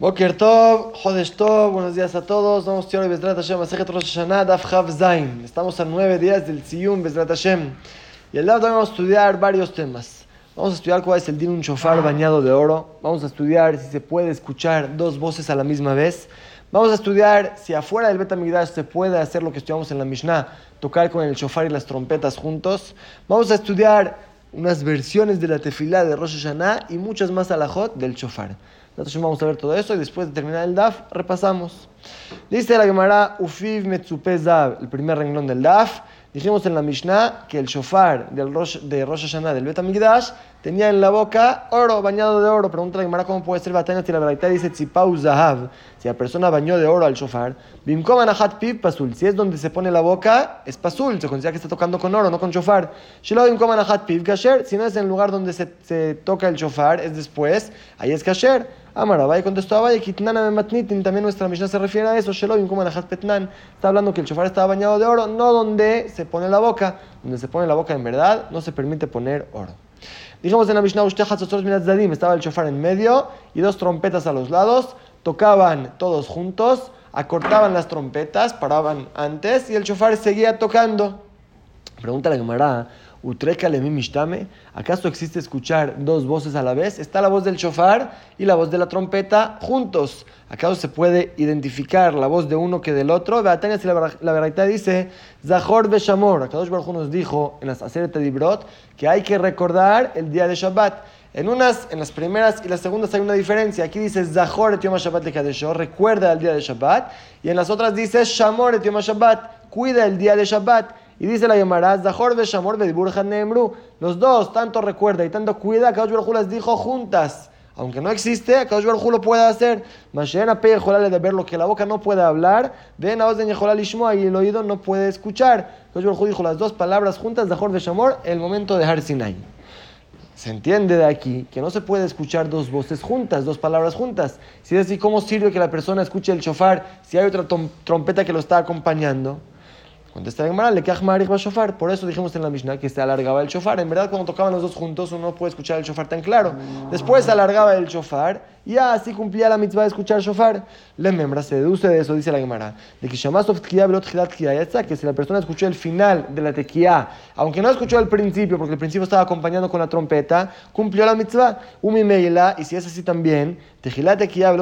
Boker Tov, Tov, buenos días a todos. Vamos a hoy Bezrat Hashem, Rosh Hashanah, Daf Chav Zain. Estamos a nueve días del Tziyun Bezrat Hashem. Y el Daf vamos a estudiar varios temas. Vamos a estudiar cuál es el din un shofar bañado de oro. Vamos a estudiar si se puede escuchar dos voces a la misma vez. Vamos a estudiar si afuera del Bet se puede hacer lo que estudiamos en la Mishnah, tocar con el shofar y las trompetas juntos. Vamos a estudiar unas versiones de la tefilá de Rosh Hashanah y muchas más alajot del shofar. Vamos a ver todo eso y después de terminar el DAF, repasamos. Dice la Gemara Ufiv Metzupezav, el primer renglón del DAF. Dijimos en la Mishnah que el shofar del Rosh, de Rosh Hashanah del Betamigdash tenía en la boca oro, bañado de oro. Pregunta la Gemara cómo puede ser batalla si la verdad dice Tzipau Zahav, si la persona bañó de oro al shofar. Bimkom Anahat Pasul, si es donde se pone la boca, es Pasul, se considera que está tocando con oro, no con shofar. Piv Kasher, si no es en el lugar donde se, toca el shofar, es después, ahí es Kasher. Amarabay contestó a Valle, Kitnana Matnitin, también nuestra Mishnah se refiere a eso, Sheloim, como Anajat Petnan, está hablando que el shofar estaba bañado de oro, no donde se pone la boca, donde se pone la boca en verdad, no se permite poner oro. Dijimos en la Mishnah, estaba el shofar en medio y dos trompetas a los lados, tocaban todos juntos, acortaban las trompetas, paraban antes y el shofar seguía tocando. Pregunta la Gemara. ¿Acaso existe escuchar dos voces a la vez? Está la voz del shofar y la voz de la trompeta juntos. ¿Acaso se puede identificar la voz de uno que del otro? La, verdad dice, Zahor Beshamor. Akadosh Baruj nos dijo en las Aseret Dibrot que hay que recordar el día de Shabbat. En unas, en las primeras y las segundas hay una diferencia. Aquí dice Zahor et Yom Shabbat recuerda el día de Shabbat. Y en las otras dice Shamor et Yom Shabbat, cuida el día de Shabbat. Y dice la Yomara, Zahor Beshamor Neemru. Los dos, tanto recuerda y tanto cuida, que Baruj las dijo juntas. Aunque no existe, Kadosh Baruj lo puede hacer. Mashena Pe de ver lo que la boca no puede hablar. Ven a de Lishmoa y el oído no puede escuchar. Kadosh Baruj dijo las dos palabras juntas, Zahor Beshamor, el momento de Har Sinai. Se entiende de aquí que no se puede escuchar dos voces juntas, dos palabras juntas. Si es así, ¿cómo sirve que la persona escuche el shofar si hay otra trompeta que lo está acompañando? Contesta Gemara, le va shofar. Por eso dijimos en la Mishnah que se alargaba el shofar. En verdad, cuando tocaban los dos juntos, uno no puede escuchar el shofar tan claro. Después se alargaba el shofar y así cumplía la mitzvah de escuchar shofar. Le membra se deduce de eso, dice la Gemara, de que que si la persona escuchó el final de la tequía, aunque no escuchó el principio, porque el principio estaba acompañando con la trompeta, cumplió la mitzvah. Umi y si es así también, tequila tequía,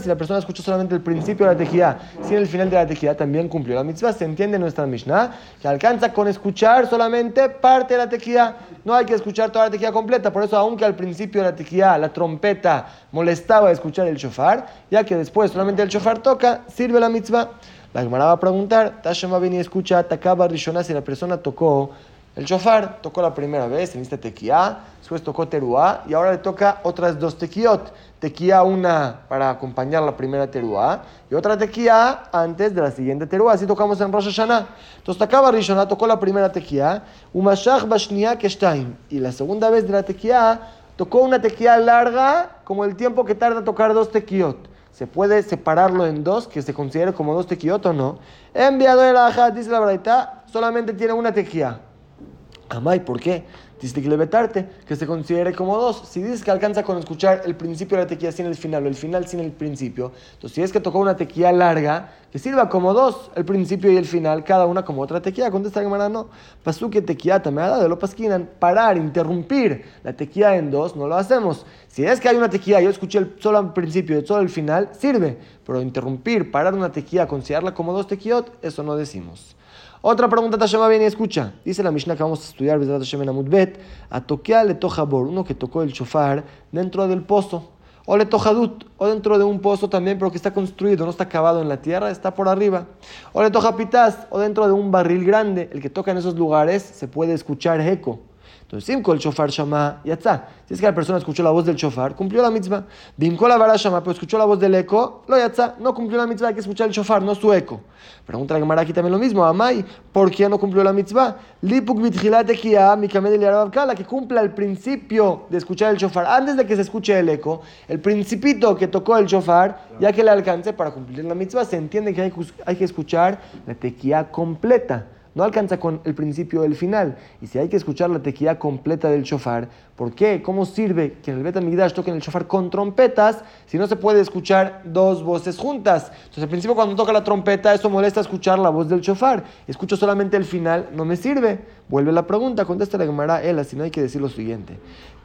si la persona escuchó solamente el principio de la tequía, sin el final de la tequía, también cumplió la mitzvah. Se entiende en nuestra Mishnah que alcanza con escuchar solamente parte de la tequía. No hay que escuchar toda la tequía completa. Por eso, aunque al principio de la tequía, la trompeta, molestaba escuchar el shofar, ya que después solamente el shofar toca, sirve la mitzvah. La Gemara va a preguntar, Tashema ven y escucha, Takaba Rishonah, si la persona tocó el shofar, tocó la primera vez en esta tequía, después tocó teruá y ahora le toca otras dos tequiot. Tequía una para acompañar la primera teruá y otra tequía antes de la siguiente teruá. Así tocamos en Rosh Hashanah. Entonces Takaba Rishonah tocó la primera tequía, Umashach Bashnia Keshtaim. Y la segunda vez de la tequía tocó una tequía larga como el tiempo que tarda tocar dos tequiot. ¿Se puede separarlo en dos, que se considere como dos tequiot o no? Enviado el ajá, dice la verdad, solamente tiene una tequía. Amay, ¿por qué? Dice que se considere como dos. Si dices que alcanza con escuchar el principio de la tequía sin el final o el final sin el principio, entonces si es que tocó una tequía larga, que sirva como dos, el principio y el final, cada una como otra tequía. Contesta Gemara, no. Pasú que tequía me ha dado lo pasquinan. Parar, interrumpir la tequía en dos, no lo hacemos. Si es que hay una tequía, yo escuché solo al principio y solo el final, sirve. Pero interrumpir, parar una tequía, considerarla como dos tequiot, eso no decimos. Otra pregunta Tashema viene y escucha. Dice la Mishnah que vamos a estudiar, Tashem en Amudbet, a toquear le bor, uno que tocó el chofar dentro del pozo. O le tojadut, o dentro de un pozo también, pero que está construido, no está acabado en la tierra, está por arriba. O le toja pitas, o dentro de un barril grande. El que toca en esos lugares se puede escuchar eco. Entonces, el shofar shama está. Si es que la persona escuchó la voz del shofar, cumplió la mitzvah. Bimko la shama, pero escuchó la voz del eco, lo yatza, no cumplió la mitzvah, hay que escuchar el shofar, no su eco. Pregunta la Gemara aquí también lo mismo. Amai, ¿por qué no cumplió la mitzvah? Lipuk mitchilate kia, mi la que cumpla el principio de escuchar el shofar, antes de que se escuche el eco, el principito que tocó el shofar, ya que le alcance para cumplir la mitzvah, se entiende que hay que escuchar la tequía completa no alcanza con el principio del final. Y si hay que escuchar la tequía completa del shofar, ¿por qué? ¿Cómo sirve que en el Betamigdash toquen el shofar con trompetas si no se puede escuchar dos voces juntas? Entonces al principio cuando toca la trompeta eso molesta escuchar la voz del shofar. Escucho solamente el final, no me sirve. Vuelve la pregunta, contesta la Gemara Ela, si no hay que decir lo siguiente.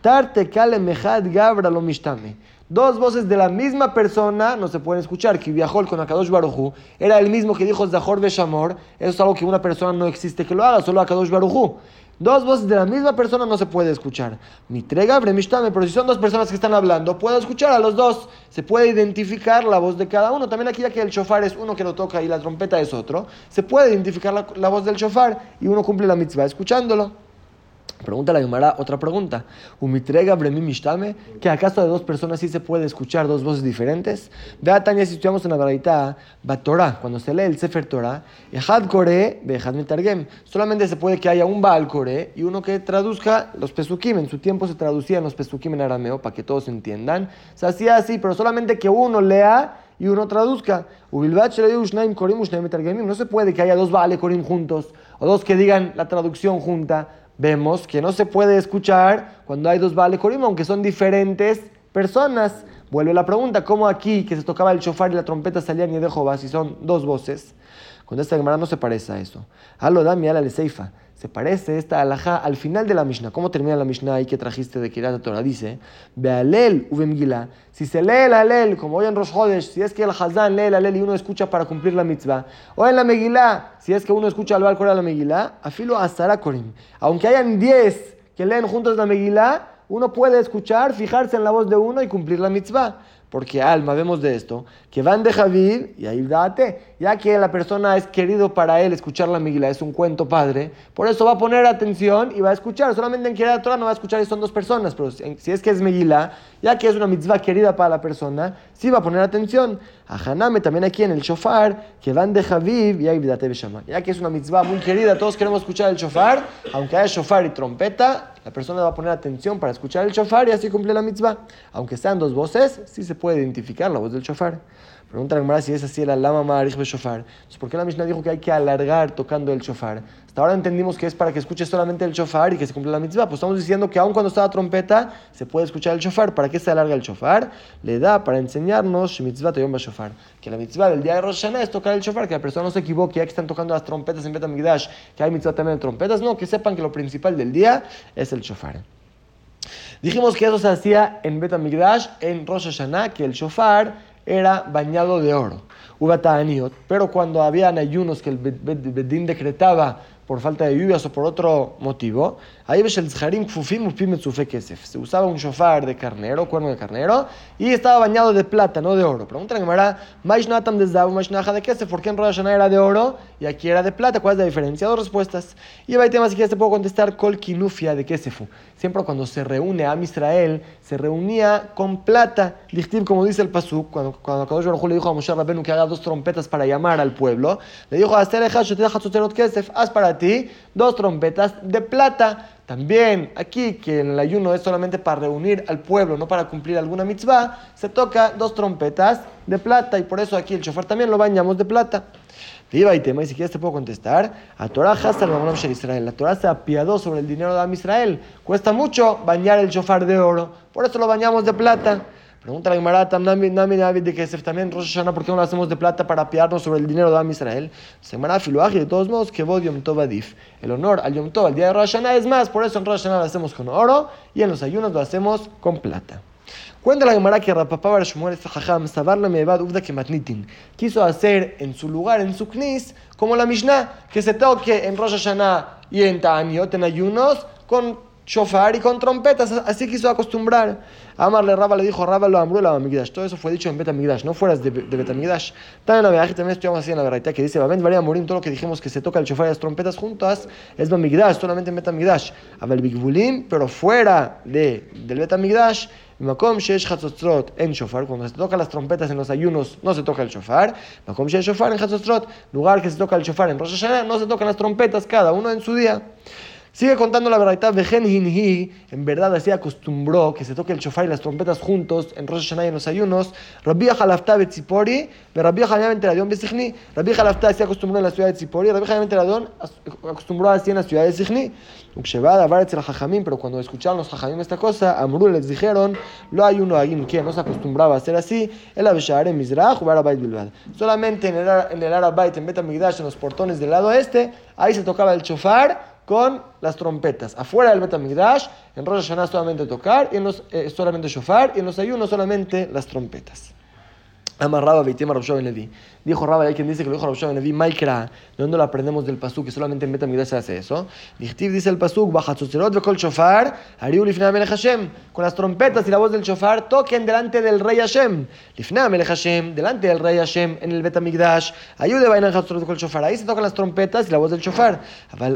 Tarte kale mejad gabra lo mishtame. Dos voces de la misma persona no se pueden escuchar. Que viajó con Akadosh Barujú era el mismo que dijo Zahor Beshamor. Eso es algo que una persona no existe que lo haga, solo Akadosh Barujú. Dos voces de la misma persona no se puede escuchar. Mi trega, bremishtame, pero si son dos personas que están hablando, puedo escuchar a los dos. Se puede identificar la voz de cada uno. También aquí, ya que el shofar es uno que lo toca y la trompeta es otro, se puede identificar la, la voz del shofar y uno cumple la mitzvah escuchándolo. Pregunta la Gemara otra pregunta. ¿Umitrega bremi mishtame? ¿Que acaso de dos personas sí se puede escuchar dos voces diferentes? Vea, Tania, si estudiamos en la Baraita, Torah, cuando se lee el Sefer Torah, Ejad Kore, Bejad Mitargem. Solamente se puede que haya un Baal Kore y uno que traduzca los Pesukim. En su tiempo se traducían los Pesukim en arameo para que todos entiendan. Se hacía así, pero solamente que uno lea y uno traduzca. No se puede que haya dos Baal Korim juntos o dos que digan la traducción junta vemos que no se puede escuchar cuando hay dos Baal Korim, aunque son diferentes personas. Vuelve la pregunta, ¿cómo aquí que se tocaba el shofar y la trompeta salían y de Jehová si son dos voces? Cuando esta Gemara no se parece a eso. Halo da mi ala seifa. Se parece esta alhaja al final de la Mishnah. ¿Cómo termina la Mishnah ahí que trajiste de Kirat Torah? Dice, Bealel uvemgila. Si se lee el alel, como hoy en Rosh Hodesh, si es que el Hazán lee el alel y uno escucha para cumplir la mitzvah. O en la Megilá, si es que uno escucha al Balcora la Megilá, afilo a Korim. Aunque hayan 10 que leen juntos la Megilá, uno puede escuchar, fijarse en la voz de uno y cumplir la mitzvah. Porque alma, vemos de esto, que van de Javid y ahí date, ya que la persona es querido para él escuchar la migla, es un cuento padre, por eso va a poner atención y va a escuchar. Solamente en Kirat Torah no va a escuchar y son dos personas, pero si es que es Megilá, ya que es una mitzvah querida para la persona, sí va a poner atención. A Haname también aquí en el shofar, que van de Javid y ahí date Ya que es una mitzvah muy querida, todos queremos escuchar el shofar, aunque haya shofar y trompeta, la persona va a poner atención para escuchar el shofar y así cumple la mitzvah. Aunque sean dos voces, sí se puede identificar la voz del shofar. Pregunta la si es así el alama ma'arich shofar. Entonces, ¿por qué la Mishnah dijo que hay que alargar tocando el shofar? Hasta ahora entendimos que es para que escuche solamente el shofar y que se cumpla la mitzvah. Pues estamos diciendo que aun cuando está la trompeta, se puede escuchar el shofar. ¿Para qué se alarga el shofar? Le da para enseñarnos mitzvah shofar. Que la mitzvah del día de Rosh Hashanah es tocar el shofar, que la persona no se equivoque, ya que están tocando las trompetas en Betamigdash, que hay mitzvah también de trompetas. No, que sepan que lo principal del día es el shofar. Dijimos que eso se hacía en Betamigdash, en Rosh Hashanah, que el shofar era bañado de oro. Pero cuando habían ayunos que el Bedín decretaba por falta de lluvias o por otro motivo, ahí ves el Zharim Kfufim Kesef. Se usaba un shofar de carnero, cuerno de carnero, y estaba bañado de plata, no de oro. Pregunta que Gemara, Maishnatam de Zabu, Maishnaja de Kesef, ¿por qué en Rosh era de oro y aquí era de plata? ¿Cuál es la diferencia? Dos respuestas. Y hay temas quieres te puedo contestar Kol Kinufia de Kesefu. Siempre cuando se reúne a Israel, se reunía con plata. Dichtiv, como dice el Pasuk, cuando, cuando Kadosh Baruj le dijo a Moshe Rabenu que haga dos trompetas para llamar al pueblo, le dijo, haz para ti dos trompetas de plata. También aquí, que el ayuno es solamente para reunir al pueblo, no para cumplir alguna mitzvah, se toca dos trompetas de plata y por eso aquí el chofer también lo bañamos de plata. Viva y tema, y si quieres te puedo contestar. A Torah Israel. La Torah se apiadó sobre el dinero de Am Israel. Cuesta mucho bañar el shofar de oro, por eso lo bañamos de plata. Pregunta la Gemara, también de que también Rosh Hashanah, ¿por qué no lo hacemos de plata para apiarnos sobre el dinero de Am Israel? Semana Filoaji, de todos modos, que Yom Tov Adif. El honor al Yom Tov, al día de Rosh Hashanah, es más, por eso en Rosh Hashanah lo hacemos con oro y en los ayunos lo hacemos con plata. Cuenta la Gemara que Rapapá Bar Shmuel Jajam Sabarla Mevad Uvda Kematnitin quiso hacer en su lugar, en su knis, como la Mishnah, que se toque en Rosh Hashanah y en Ta'aniot, en ayunos, con shofar y con trompetas, así quiso acostumbrar. Amarle Raba le dijo, Raba lo ambró la Amigdash. Todo eso fue dicho en Betamigdash, no fueras de, de Betamigdash. También en la también estudiamos así en la verdad, que dice, va a morir todo lo que dijimos que se toca el shofar y las trompetas juntas, es Betamigdash, solamente en Betamigdash. el Bigbulim, pero fuera de, del Betamigdash, Makom Shesh Hatzotrot en Shofar, cuando se tocan las trompetas en los ayunos, no se toca el Shofar. Makom Shesh Shofar en Hatzotrot, lugar que se toca el Shofar en Rosh Hashanah, no se tocan las trompetas, cada uno en su día. Sigue contando la verdad. Vejen en verdad así acostumbró que se toque el shofar y las trompetas juntos en Rosh Hashanah y en los ayunos. Rabbi Jalafta Betzipori, Rabbi Hanam Teradón Besichni. Rabbi Jalafta así acostumbró en la ciudad de Tzipori. Rabbi Hanam Teradón acostumbró así en la ciudad de Sichni. Pero cuando escucharon los Jajamim esta cosa, Amru les dijeron: Lo hay uno alguien que no se acostumbraba a hacer así. El Abishar en Mizrach, Arabait Bilbad. Solamente en el, en el Arabait, en Betamigdash, en los portones del lado este, ahí se tocaba el shofar con las trompetas. Afuera del Betamigdash, en Rosh Hashanah solamente tocar, y en los, eh, solamente shofar, y en los ayunos solamente las trompetas. Amarraba Beitima Rabshah Ben Levi. Dijo Rabba, hay quien dice que lo dijo Rabshah Ben Levi, Maikra. ¿De dónde lo aprendemos del pasuk? Que solamente en Betamigdash se hace eso. Dichtiv dice el pasuk, Bajatzuzerot vekol shofar, Ariu lifna melech Hashem. Con las trompetas y la voz del shofar, toquen delante del rey Hashem. Lifna melech Hashem, delante del rey Hashem, en el Betamigdash. Ayude bainan Hatzuzerot vekol shofar. Ahí se tocan las trompetas y la voz del shofar.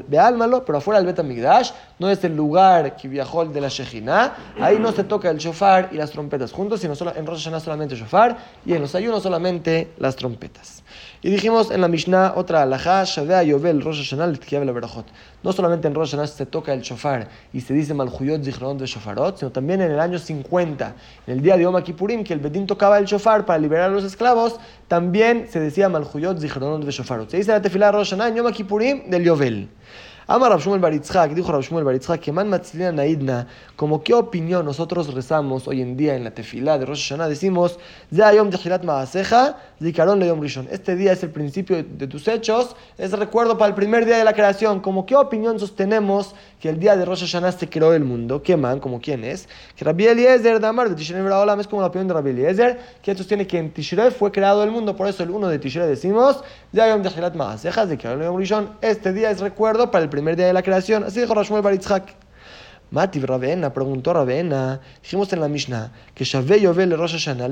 Veálmalo, pero afuera del Betamigdash no es el lugar que viajó de la Shejina. Ahí no se toca el shofar y las trompetas juntos, sino en Rosh Hashanah solamente shofar y en los ayunos solamente las trompetas. Y dijimos en la Mishnah otra alajá, Shavea Yovel Rosh Hashanah Berajot. No solamente en Rosh Hashanah se toca el shofar y se dice Malhuyot Zichronot de Shofarot, sino también en el año 50, en el día de Yom Kippurim, que el Bedín tocaba el shofar para liberar a los esclavos, también se decía Malhuyot Zichronot de Shofarot. Se dice la tefilá Rosh Hashanah en Yom Kippurim del Yovel. Amar Rabshmuel Baritzhak, dijo Rabshmuel Baritzhak, que man matzilina naidna, como qué opinión nosotros rezamos hoy en día en la tefilá de Rosh Hashanah, decimos, Zayom Tehilat Maaseja, Zikaron Leyom Rishon. Este día es el principio de tus hechos, es recuerdo para el primer día de la creación. Como qué opinión sostenemos que el día de Rosh Hashanah se creó el mundo? ¿Qué man? ¿Como quién es? Que Rabbi Eliezer Damar de Tishrei Olam es como la opinión de Rabbi Eliezer, que sostiene que en Tishrei fue creado el mundo, por eso el 1 de Tishrei decimos, Zayom Tehilat Maaseja, Zikaron Leyom Rishon. Este día es recuerdo para el primer día de la creación. Así dijo Rashmuel Baritzhak. Mativ Ravena, preguntó Ravena, dijimos en la Mishnah, que Shavei Yovel Rosh Hashanah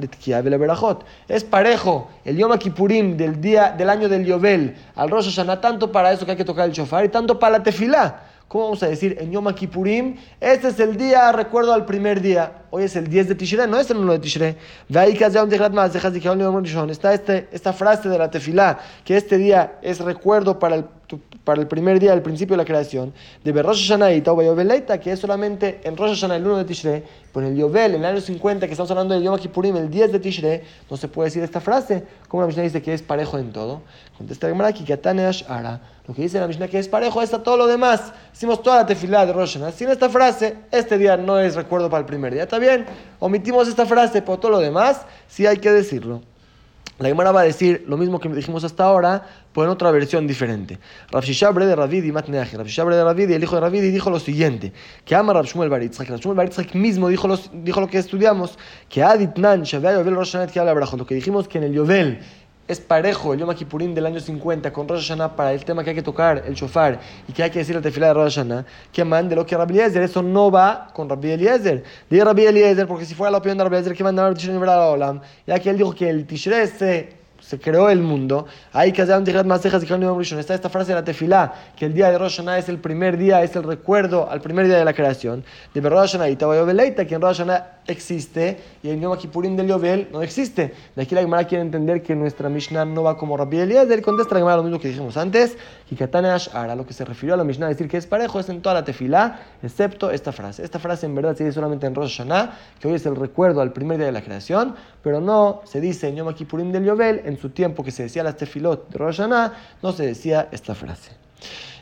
Berajot. Es parejo el Yom Kippurim del día, del año del Yovel al Rosh Hashanah, tanto para eso que hay que tocar el shofar y tanto para la tefilá. ¿Cómo vamos a decir en Yom Kippurim? Este es el día, recuerdo al primer día. Hoy es el 10 de Tishrei, no es el 1 de Tishrei. Está este, esta frase de la tefilá, que este día es recuerdo para el para el primer día, el principio de la creación, de Rosh Hashanah y Tauba Yoveleita, que es solamente en Rosh Hashanah el 1 de Tishrei, pero en el Yovel, en el año 50, que estamos hablando del Yom Kippurim, el 10 de Tishrei, no se puede decir esta frase, como la Mishnah dice que es parejo en todo. Contesta Gemara, Ashara, lo que dice la Mishnah que es parejo es todo lo demás. Hicimos toda la tefilá de Rosh. Sin esta frase, este día no es recuerdo para el primer día. Está bien, omitimos esta frase, pero todo lo demás sí hay que decirlo. La Gemara va a decir lo mismo que dijimos hasta ahora, pero en otra versión diferente. Rav Shishabre de Ravidi, Matneach. Rav Shishabre de Ravidi, el hijo de Ravidi, dijo lo siguiente: que ama Rav Shmuel Baritzak. Rav Shmuel Baritzak mismo dijo, dijo lo que estudiamos: que Aditnan, Shavea Yovel Rosh que habla Lo que dijimos que en el Yovel es parejo el Yom Kippurim del año 50 con Rosh Hashanah para el tema que hay que tocar, el shofar, y que hay que decir la tefila de Rosh Hashanah, que mande lo que Rabbi Eliezer, eso no va con Rabbi Eliezer. Dice Rabbi Eliezer, porque si fuera la opinión de Rabbi Eliezer, que manda a Tishrei Olam, ya que él dijo que el Tishrei se se creó el mundo. Hay que hacer un más cejas y Está esta frase de la tefilá, que el día de Rosh Hashanah es el primer día, es el recuerdo al primer día de la creación. De Rosh Hashanah y Tabayobeleita, que en Rosh Hashanah existe y en Yom Kippurim del Yovel no existe. De aquí la Gemara quiere entender que nuestra Mishnah no va como Rabbi Eliezer. Contesta la Gemara lo mismo que dijimos antes. Y Katane Ashara, lo que se refirió a la Mishnah, decir que es parejo, es en toda la tefilá, excepto esta frase. Esta frase en verdad se dice solamente en Rosh Hashanah, que hoy es el recuerdo al primer día de la creación, pero no se dice en Yom Kippurim del Yovel en su tiempo que se decía las tefilot de Rosh Hashanah, no se decía esta frase.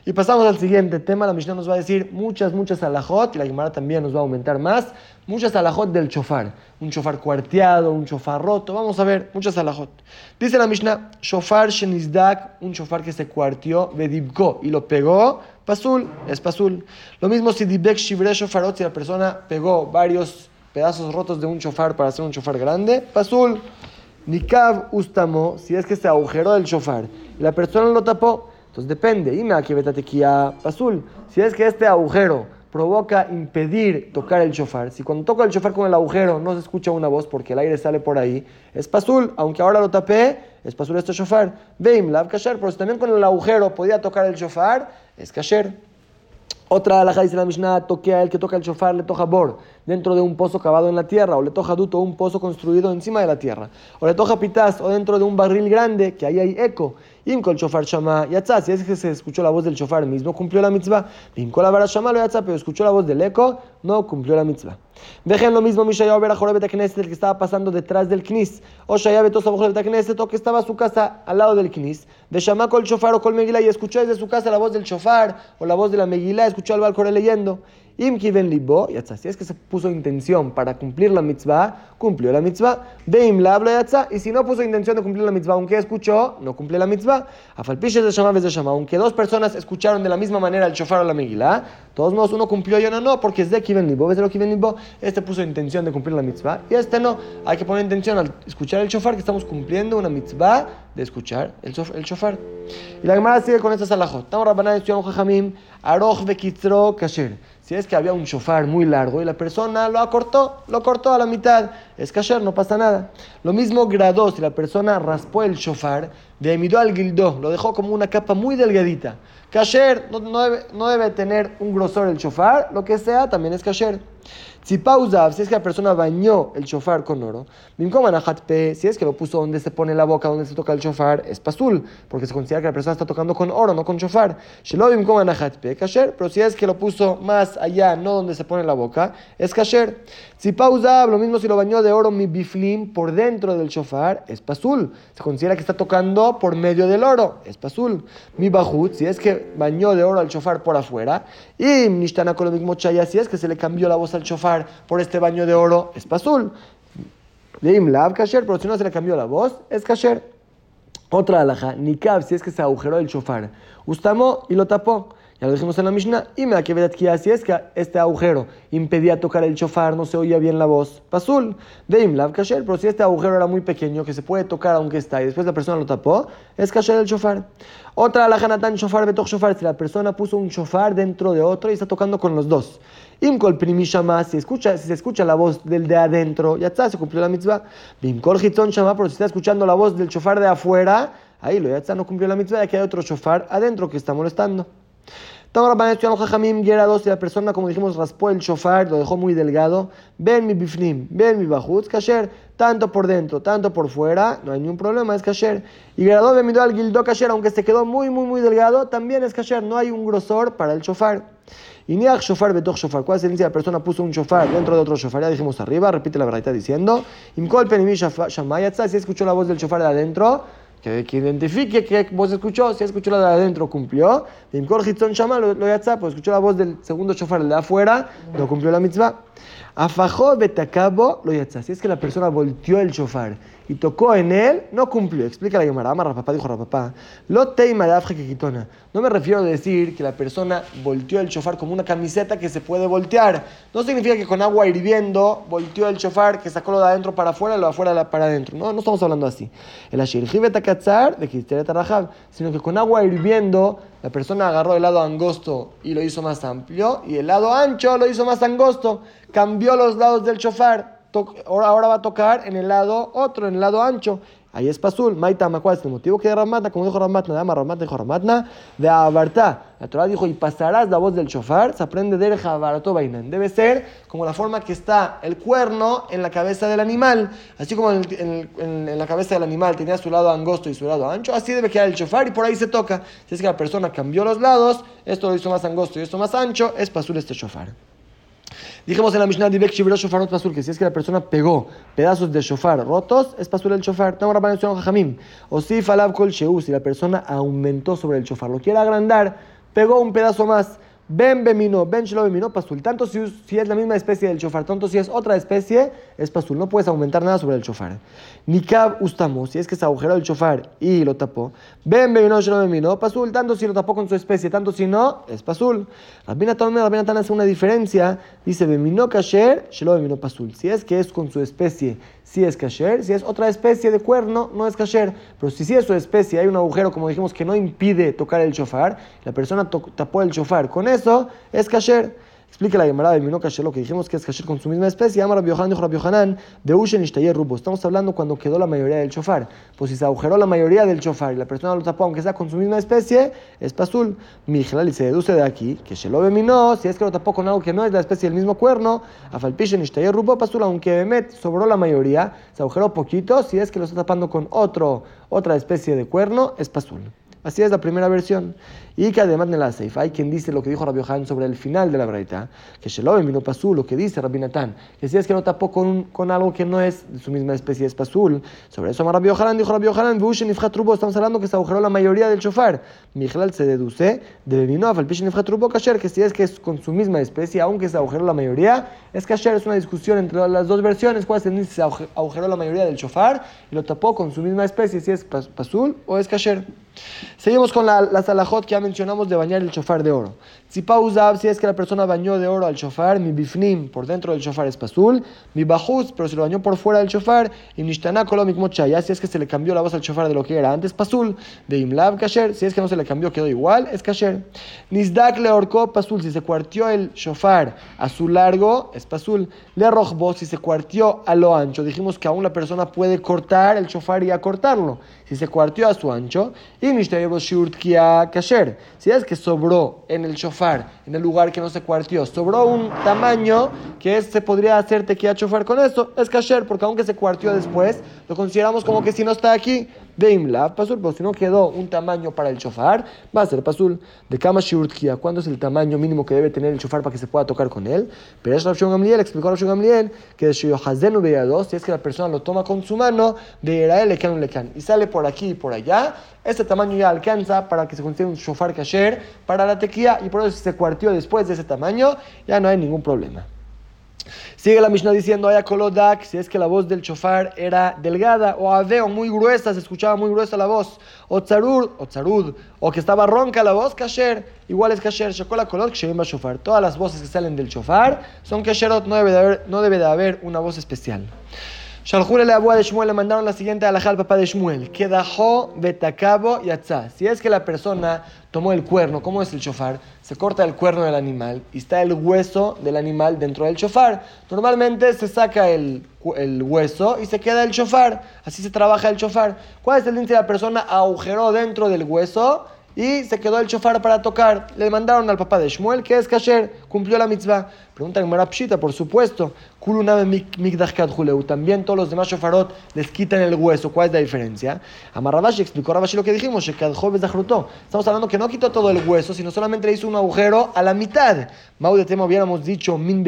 Y pasamos al siguiente tema. La Mishnah nos va a decir muchas, muchas alajot, y la Gemara también nos va a aumentar más. Muchas alajot del chofar. Un chofar cuarteado, un chofar roto. Vamos a ver, muchas alajot. Dice la Mishnah, chofar shenizdak, un chofar que se cuarteó, vedibko, y lo pegó, pasul, es pasul. Lo mismo si dibek shivre shofarot, si la persona pegó varios pedazos rotos de un chofar para hacer un chofar grande, pasul. Nikav ustamo, si es que se agujeró el shofar y la persona lo tapó, entonces depende. Ime aquí pasul. Si es que este agujero provoca impedir tocar el shofar, si cuando toca el shofar con el agujero no se escucha una voz porque el aire sale por ahí, es pasul. Aunque ahora lo tapé, es pasul este shofar. Veim lav kasher, pero si también con el agujero podía tocar el shofar, es kasher. Otra alhaja dice la Mishnah, toque a el que toca el shofar, le toca bor, dentro de un pozo cavado en la tierra, o le toca duto, un pozo construido encima de la tierra, o le toca pitaz, o dentro de un barril grande, que ahí hay eco, Imko el shofar shama yatza, si es que se escuchó la voz del shofar mismo, cumplió la mitzvah. Imko la vara shama lo yatza, pero escuchó la voz del eco, no cumplió la mitzvah. Vejen lo mismo Mishayahu ver a Joreb Knesset, el que estaba pasando detrás del knis. O Shayab Betos Joreb Knesset, o que estaba a su casa al lado del knis. De Shama el shofar o col Megillah, y escuchó desde su casa la voz del shofar o la voz de la Megillah, escuchó al Balcore leyendo. Im kiven libo, yatza. Si es que se puso intención para cumplir la mitzvah, cumplió la mitzvah. Veim la habla yatza. Y si no puso intención de cumplir la mitzvah, aunque escuchó, no cumplió la mitzvah. Afalpiches de Shama de Shama. Aunque dos personas escucharon de la misma manera el shofar o la megilá, todos modos uno cumplió y uno no, porque es de kiven libo, ves de lo kiven libo. Este puso intención de cumplir la mitzvah y este no. Hay que poner intención al escuchar el shofar que estamos cumpliendo una mitzvah de escuchar el, el shofar. Y la Gemara sigue con esta salajot. Estamos Rabbanan estudiamos Jajamim, Aroch Bekitzro Kasher. Si es que había un shofar muy largo y la persona lo acortó, lo cortó a la mitad, es kasher, no pasa nada. Lo mismo gradó, si la persona raspó el shofar, de emidó al gildó, lo dejó como una capa muy delgadita. Kasher no, no debe tener un grosor el shofar, lo que sea, también es kasher. Si pausa, si es que la persona bañó el shofar con oro, si es que lo puso donde se pone la boca, donde se toca el shofar, es pasul, porque se considera que la persona está tocando con oro, no con shofar. Pero si es que lo puso más allá, no donde se pone la boca, es kasher. Si pausa, lo mismo si lo bañó de oro mi biflim por dentro del shofar, es pasul. Se considera que está tocando por medio del oro, es pasul. Mi bajut, si es que bañó de oro al shofar por afuera, y si es que se le cambió la voz al shofar, por este baño de oro, es pasul. Leim lav kasher, pero si no se le cambió la voz, es kasher. Otra alhaja, nikab, si es que se agujeró el shofar. Ustamo y lo tapó. Ya lo dijimos en la Mishnah. Y me que que este agujero impedía tocar el shofar, no se oía bien la voz. Pasul. Veim lav kasher, pero si este agujero era muy pequeño, que se puede tocar aunque está, y después la persona lo tapó, es kasher el shofar. Otra alhaja natan shofar betoch shofar, si la persona puso un shofar dentro de otro y está tocando con los dos. Imkol primishama, si, escucha, si se escucha la voz del de adentro, ya está, se cumplió la mitzvah. Bimkol hitzon shama, pero si está escuchando la voz del shofar de afuera, ahí lo ya está, no cumplió la mitzvah, ya que hay otro shofar adentro que está molestando. Jajamim, si la persona, como dijimos, raspó el shofar, lo dejó muy delgado, ven mi bifnim, ven mi bajutz, kasher, tanto por dentro, tanto por fuera, no hay ningún problema, es kasher. Y gradó de al gildo kasher, aunque se quedó muy, muy, muy delgado, también es kasher, no hay un grosor para el shofar. Y ni shofar betoch shofar. ¿Cuál es la La persona puso un shofar dentro de otro shofar. Ya dijimos arriba, repite la verdad, diciendo. Imkol penimi shamayatza. Si escuchó la voz del shofar de adentro, que, que, identifique que voz escuchó, si escuchó la de adentro, cumplió. Imkol hitzon shama lo yatza, pues escuchó la voz del segundo shofar, el de afuera, no cumplió la mitzvah. Afajó betacabo lo yatza. Si es que la persona volteó el shofar y tocó en él, no cumplió. Explica la Gemara. Ama Rapapá dijo Rapapá. Lo teima que quitona. No me refiero a decir que la persona volteó el shofar como una camiseta que se puede voltear. No significa que con agua hirviendo volteó el shofar, que sacó lo de adentro para afuera lo de afuera para adentro. No, no estamos hablando así. El ashirji betakatzar de Tarajab, sino que con agua hirviendo la persona agarró el lado angosto y lo hizo más amplio y el lado ancho lo hizo más angosto. Cambió los lados del shofar. Ahora, va a tocar en el lado otro, en el lado ancho. Ahí es pasul. Maitama, ¿cuál es el motivo? Que Ramatna, como dijo Ramatna, llama Ramatna, dijo Ramatna, de Abartá. La Torah dijo, y pasarás la voz del shofar, se aprende de Jabarato Bainan. Debe ser como la forma que está el cuerno en la cabeza del animal. Así como en, en, la cabeza del animal tenía su lado angosto y su lado ancho, así debe quedar el shofar y por ahí se toca. Si es que la persona cambió los lados, esto lo hizo más angosto y esto más ancho, es pasul este shofar. Dijimos en la Mishnah Dibek Shibro Shofar Pasul, que si es que la persona pegó pedazos de shofar rotos, es pasul el shofar. Estamos rabando Jajamim. O si falab kol sheu, si la persona aumentó sobre el shofar, lo quiere agrandar, pegó un pedazo más. Ben bemino, ben shelo bemino, pasul. Tanto si, si, es la misma especie del shofar, tanto si es otra especie, es pasul. No puedes aumentar nada sobre el shofar. Nikab ustamo, si es que se agujeró el shofar y lo tapó. Ben bemino, shelo bemino, pasul. Tanto si lo tapó con su especie, tanto si no, es pasul. Rabina Tome, Rabina Tan hace una diferencia. Dice bemino kasher, shelo bemino pasul. Si es que es con su especie, si es kasher. Si es otra especie de cuerno, no es kasher. Pero si sí es su especie, hay un agujero, como dijimos, que no impide tocar el shofar, la persona tapó el shofar con eso, es kasher. Explica la Gemara de Mino lo que dijimos que es kasher con su misma especie. Llama Rabbi Rabbi de Ushen Ishtayer Rubo. Estamos hablando cuando quedó la mayoría del chofar. Pues si se agujeró la mayoría del chofar y la persona lo tapó, aunque sea con su misma especie, es pasul. Mijlal y se deduce de aquí que se lo Mino, si es que lo tapó con algo que no es la especie del mismo cuerno, Afalpishen Ishtayer Rubo, pasul, aunque Bemet sobró la mayoría, se agujeró poquito, si es que lo está tapando con otro, otra especie de cuerno, es pasul. Así es la primera versión. Y que además de la Seif, hay quien dice lo que dijo Rabbi Yohan sobre el final de la Braita, que Shelob vino Pasul, lo que dice Rabbi Natán, que si es que no tapó con, con algo que no es de su misma especie, es Pasul. Sobre eso Rabbi Yohanan dijo Rabbi Trubo, estamos hablando que se agujeró la mayoría del chofar. Mijlal se deduce de vino a Falpishin Trubo Kasher, que si es que es con su misma especie, aunque se agujeró la mayoría, es Kasher, es una discusión entre las dos versiones, cuál es se agujeró la mayoría del chofar y lo tapó con su misma especie, si es Pasul o es Kasher. Seguimos con la, la salahot que mencionamos de bañar el chofar de oro. Si pausa, si es que la persona bañó de oro al chofar, mi bifnim, por dentro del chofar es pasul, mi bajuz, pero se lo bañó por fuera del chofar, y nishtana kolomik ya si es que se le cambió la voz al chofar de lo que era antes pasul, de imlav kasher, si es que no se le cambió, quedó igual, es kasher. Nizdak le orcó pasul, si se cuartió el chofar a su largo, es pasul. Le rojbo, si se cuartió a lo ancho, dijimos que aún la persona puede cortar el chofar y acortarlo. Si se cuartió a su ancho, y kasher. Si es que sobró en el chofar, en el lugar que no se cuartió, sobró un tamaño que se podría hacer tequía chofar con eso, es kasher, porque aunque se cuartió después, lo consideramos como que si no está aquí, de imlav pasul, pero si no quedó un tamaño para el chofar, va a ser pasul. De kama shiurtkia, ¿cuándo es el tamaño mínimo que debe tener el chofar para que se pueda tocar con él? Pero es Rav Gamliel, explicó Rav Gamliel que de Shoyohazenu dos, si es que la persona lo toma con su mano, de Erael lekan lekan, y sale por aquí y por allá, este tamaño ya alcanza para que se consiga un shofar kasher para la tequía, y por eso si se cuartió después de ese tamaño, ya no hay ningún problema. Sigue la Mishnah diciendo, hay kolodak, si es que la voz del chofar era delgada, o aveo, muy gruesa, se escuchaba muy gruesa la voz, o tzarur, o tzarud, o que estaba ronca la voz, kasher, igual es kasher, shokola kolot, ksherim shofar. Todas las voces que salen del chofar son kasherot, no debe no debe de haber una voz especial. Shaljule le de Shmuel le mandaron la siguiente alajá al papá de Shmuel. Kedajó betacabo yatzá. Si es que la persona tomó el cuerno, ¿cómo es el chofar? Se corta el cuerno del animal y está el hueso del animal dentro del chofar. Normalmente se saca el, el hueso y se queda el chofar. Así se trabaja el chofar. ¿Cuál es el de la persona? Agujeró dentro del hueso y se quedó el chofar para tocar. Le mandaron al papá de Shmuel que es kasher, cumplió la mitzvah. Pregunta en Pshita, por supuesto. También todos los demás shofarot les quitan el hueso. ¿Cuál es la diferencia? Amarrabashi explicó Rabashi lo que dijimos. Estamos hablando que no quitó todo el hueso, sino solamente le hizo un agujero a la mitad. Mau de tema hubiéramos dicho min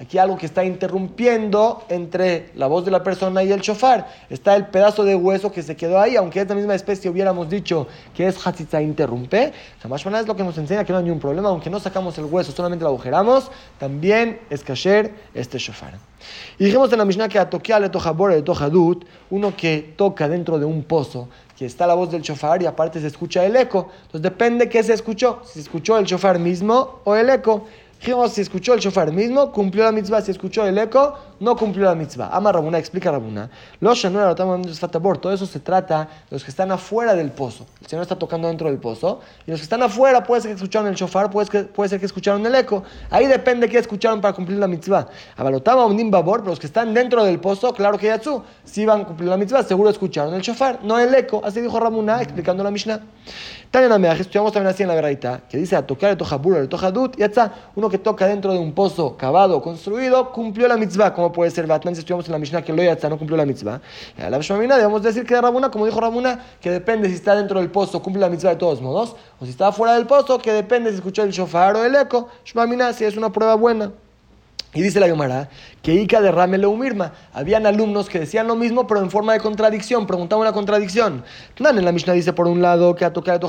Aquí algo que está interrumpiendo entre la voz de la persona y el shofar. Está el pedazo de hueso que se quedó ahí, aunque es la misma especie, hubiéramos dicho que es hatzitza interrumpe. es lo que nos enseña que no hay ningún problema, aunque no sacamos el hueso, solamente lo agujeramos también es kasher este shofar. Y dijimos en la Mishnah que a toquear le toja le toja dut, uno que toca dentro de un pozo, que está la voz del shofar y aparte se escucha el eco. Entonces depende qué se escuchó, si se escuchó el shofar mismo o el eco. Dijimos, si escuchó el shofar mismo, cumplió la mitzvah. Si escuchó el eco, no cumplió la mitzvah. Ama Rabuna, explica Rabuna. Los todo eso se trata de los que están afuera del pozo. El Señor está tocando dentro del pozo. Y los que están afuera, puede ser que escucharon el shofar, puede, que, puede ser que escucharon el eco. Ahí depende qué escucharon para cumplir la mitzvah. Abalotama un babor, pero los que están dentro del pozo, claro que yatsu, si van a cumplir la mitzvah, seguro escucharon el shofar, no el eco. Así dijo Rabuna, explicando la Mishnah. Tania Nameaj, estudiamos también así en la verdad, que dice a tocar el tojabura, el tojadut, y está que toca dentro de un pozo cavado, construido, cumplió la mitzvah, como puede ser Batman, si estudiamos en la Mishnah que lo yatza no cumplió la mitzvah. A la Shmamina debemos decir que de Rabuna, como dijo Rabuna, que depende si está dentro del pozo, cumple la mitzvah de todos modos, o si está fuera del pozo, que depende si escuchó el shofar o el eco. Shmamina, si es una prueba buena. Y dice la Gemara que Ica de Ramelo Umirma. Habían alumnos que decían lo mismo, pero en forma de contradicción. Preguntaban una contradicción. En la Mishnah dice, por un lado, que a tocar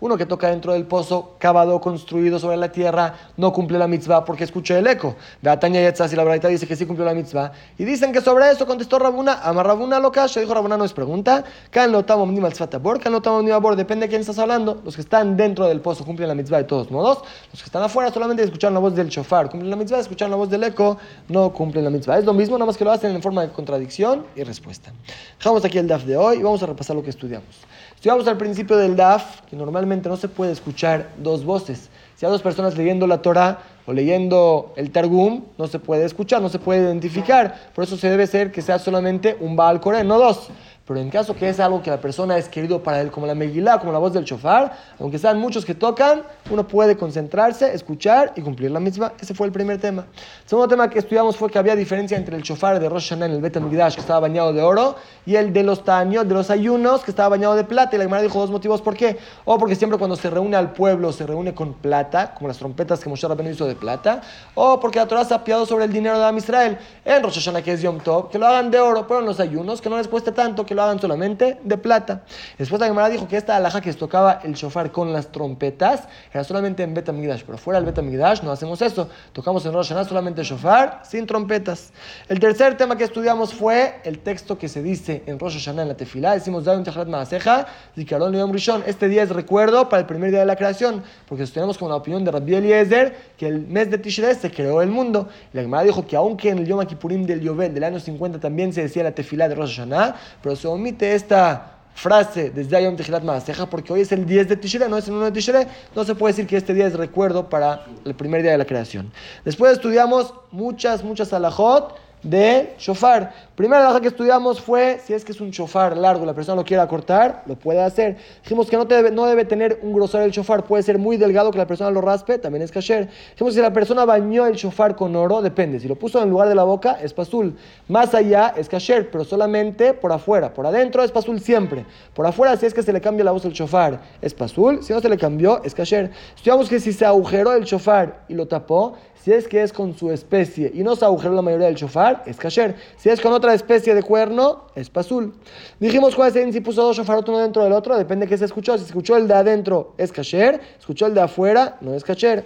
uno que toca dentro del pozo cavado, construido sobre la tierra, no cumple la mitzvah porque escucha el eco. Beataña Yatza, si la verdad dice que sí cumplió la mitzvah. Y dicen que sobre eso contestó Rabuna, ama Rabuna loca, dijo Rabuna no es pregunta. Kan lo tamo ni malzfatabor, kan lo tamo depende de quién estás hablando. Los que están dentro del pozo cumplen la mitzvah de todos modos. Los que están afuera solamente escuchan la voz del shofar, cumplen la mitzvah, escuchan la voz del eco no cumplen la mitzvah. Es lo mismo, nada más que lo hacen en forma de contradicción y respuesta. Dejamos aquí el DAF de hoy y vamos a repasar lo que estudiamos. Estudiamos al principio del DAF que normalmente no se puede escuchar dos voces Si hay dos personas leyendo la Torah o leyendo el Targum, no se puede escuchar, no se puede identificar. Por eso se debe ser que sea solamente un Baal Corén, no dos. Pero en caso que es algo que la persona es querido para él, como la Megilá, como la voz del chofar, aunque sean muchos que tocan, uno puede concentrarse, escuchar y cumplir la misma. Ese fue el primer tema. El segundo tema que estudiamos fue que había diferencia entre el chofar de Rosh Hashanah en el Bet que estaba bañado de oro, y el de los taños, de los ayunos, que estaba bañado de plata. Y la Gemara dijo dos motivos por qué. O porque siempre cuando se reúne al pueblo se reúne con plata, como las trompetas que Moshe Rabbeinu hizo de plata, o porque la Torah ha apiado sobre el dinero de Am Israel. En Rosh Hashanah, que es Yom Tov, que lo hagan de oro, pero en los ayunos, que no les cueste tanto, que lo hagan solamente de plata. Después la Gemara dijo que esta alhaja que tocaba el shofar con las trompetas era solamente en Betamigdash, pero fuera del Betamigdash no hacemos eso. Tocamos en Rosh Hashanah solamente shofar sin trompetas. El tercer tema que estudiamos fue el texto que se dice en Rosh Hashanah en la tefilá. Decimos, Maaseja, Rishon. Este día es recuerdo para el primer día de la creación, porque estudiamos con la opinión de Rabbi Eliezer que el mes de Tishrei se creó el mundo. La Gemara dijo que aunque en el Yom Kippurim del Yovel del año 50 también se decía la tefilá de Rosh Hashanah, pero se omite esta frase desde Ayom Tejilat Maaseja, porque hoy es el 10 de Tishrei, no es el 1 de Tishrei, no se puede decir que este día es recuerdo para el primer día de la creación. Después estudiamos muchas, muchas alajot de shofar. Primera cosa que estudiamos fue si es que es un shofar largo, la persona lo quiera cortar, lo puede hacer. Dijimos que no, debe, no debe tener un grosor el shofar, puede ser muy delgado que la persona lo raspe, también es kasher. Dijimos que si la persona bañó el shofar con oro, depende. Si lo puso en lugar de la boca, es pasul. Más allá es kasher, pero solamente por afuera. Por adentro es pasul siempre. Por afuera, si es que se le cambia la voz del shofar, es pasul. Si no se le cambió, es kasher. Estudiamos que si se agujeró el shofar y lo tapó, si es que es con su especie y no se agujeró la mayoría del shofar, es kasher. Si es con otra especie de cuerno, es pasul. Dijimos cuál es si puso dos shofarot uno dentro del otro, depende de qué se escuchó. Si escuchó el de adentro, es kasher. Escuchó el de afuera, no es kasher.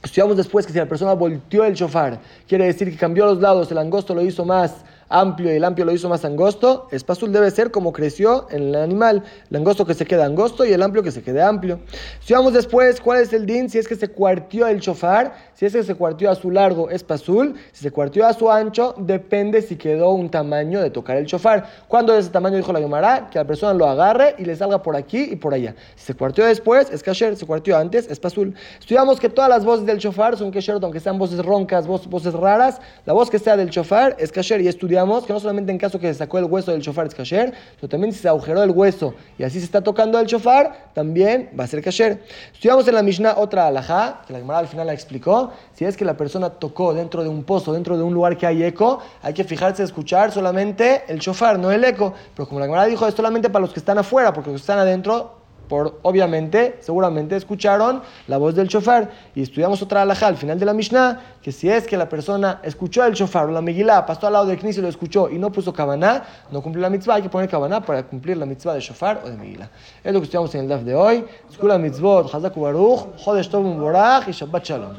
Estudiamos después que si la persona volteó el shofar, quiere decir que cambió los lados, el angosto lo hizo más amplio y el amplio lo hizo más angosto, espasul debe ser como creció en el animal, el angosto que se queda angosto y el amplio que se quede amplio. Si vamos después, ¿cuál es el din? Si es que se cuartió el chofar, si es que se cuartió a su largo, es pasul, si se cuartió a su ancho, depende si quedó un tamaño de tocar el chofar. ¿Cuándo es ese tamaño? Dijo la Gemara, que la persona lo agarre y le salga por aquí y por allá. Si se cuartió después, es kasher, se cuartió antes, es pasul. Estudiamos que todas las voces del chofar son kasher, aunque sean voces roncas, voces raras, la voz que sea del chofar es kasher y estudiamos que no solamente en caso que se sacó el hueso del shofar es kasher, sino también si se agujeró el hueso y así se está tocando el shofar, también va a ser kasher. Estudiamos en la Mishnah otra alajá, que la Gemara al final la explicó, si es que la persona tocó dentro de un pozo, dentro de un lugar que hay eco, hay que fijarse escuchar solamente el shofar, no el eco. Pero como la Gemara dijo, es solamente para los que están afuera, porque los que están adentro por, obviamente, seguramente escucharon la voz del shofar. Y estudiamos otra alhaja al final de la Mishnah, que si es que la persona escuchó el shofar o la megilá, pasó al lado del knis y lo escuchó y no puso kabaná, no cumplió la mitzvah, hay que poner kabaná para cumplir la mitzvah de shofar o de megilá. Es lo que estudiamos en el DAF de hoy. Escuela mitzvot, Hazak Baruch, Chodesh Tov y Shabbat Shalom.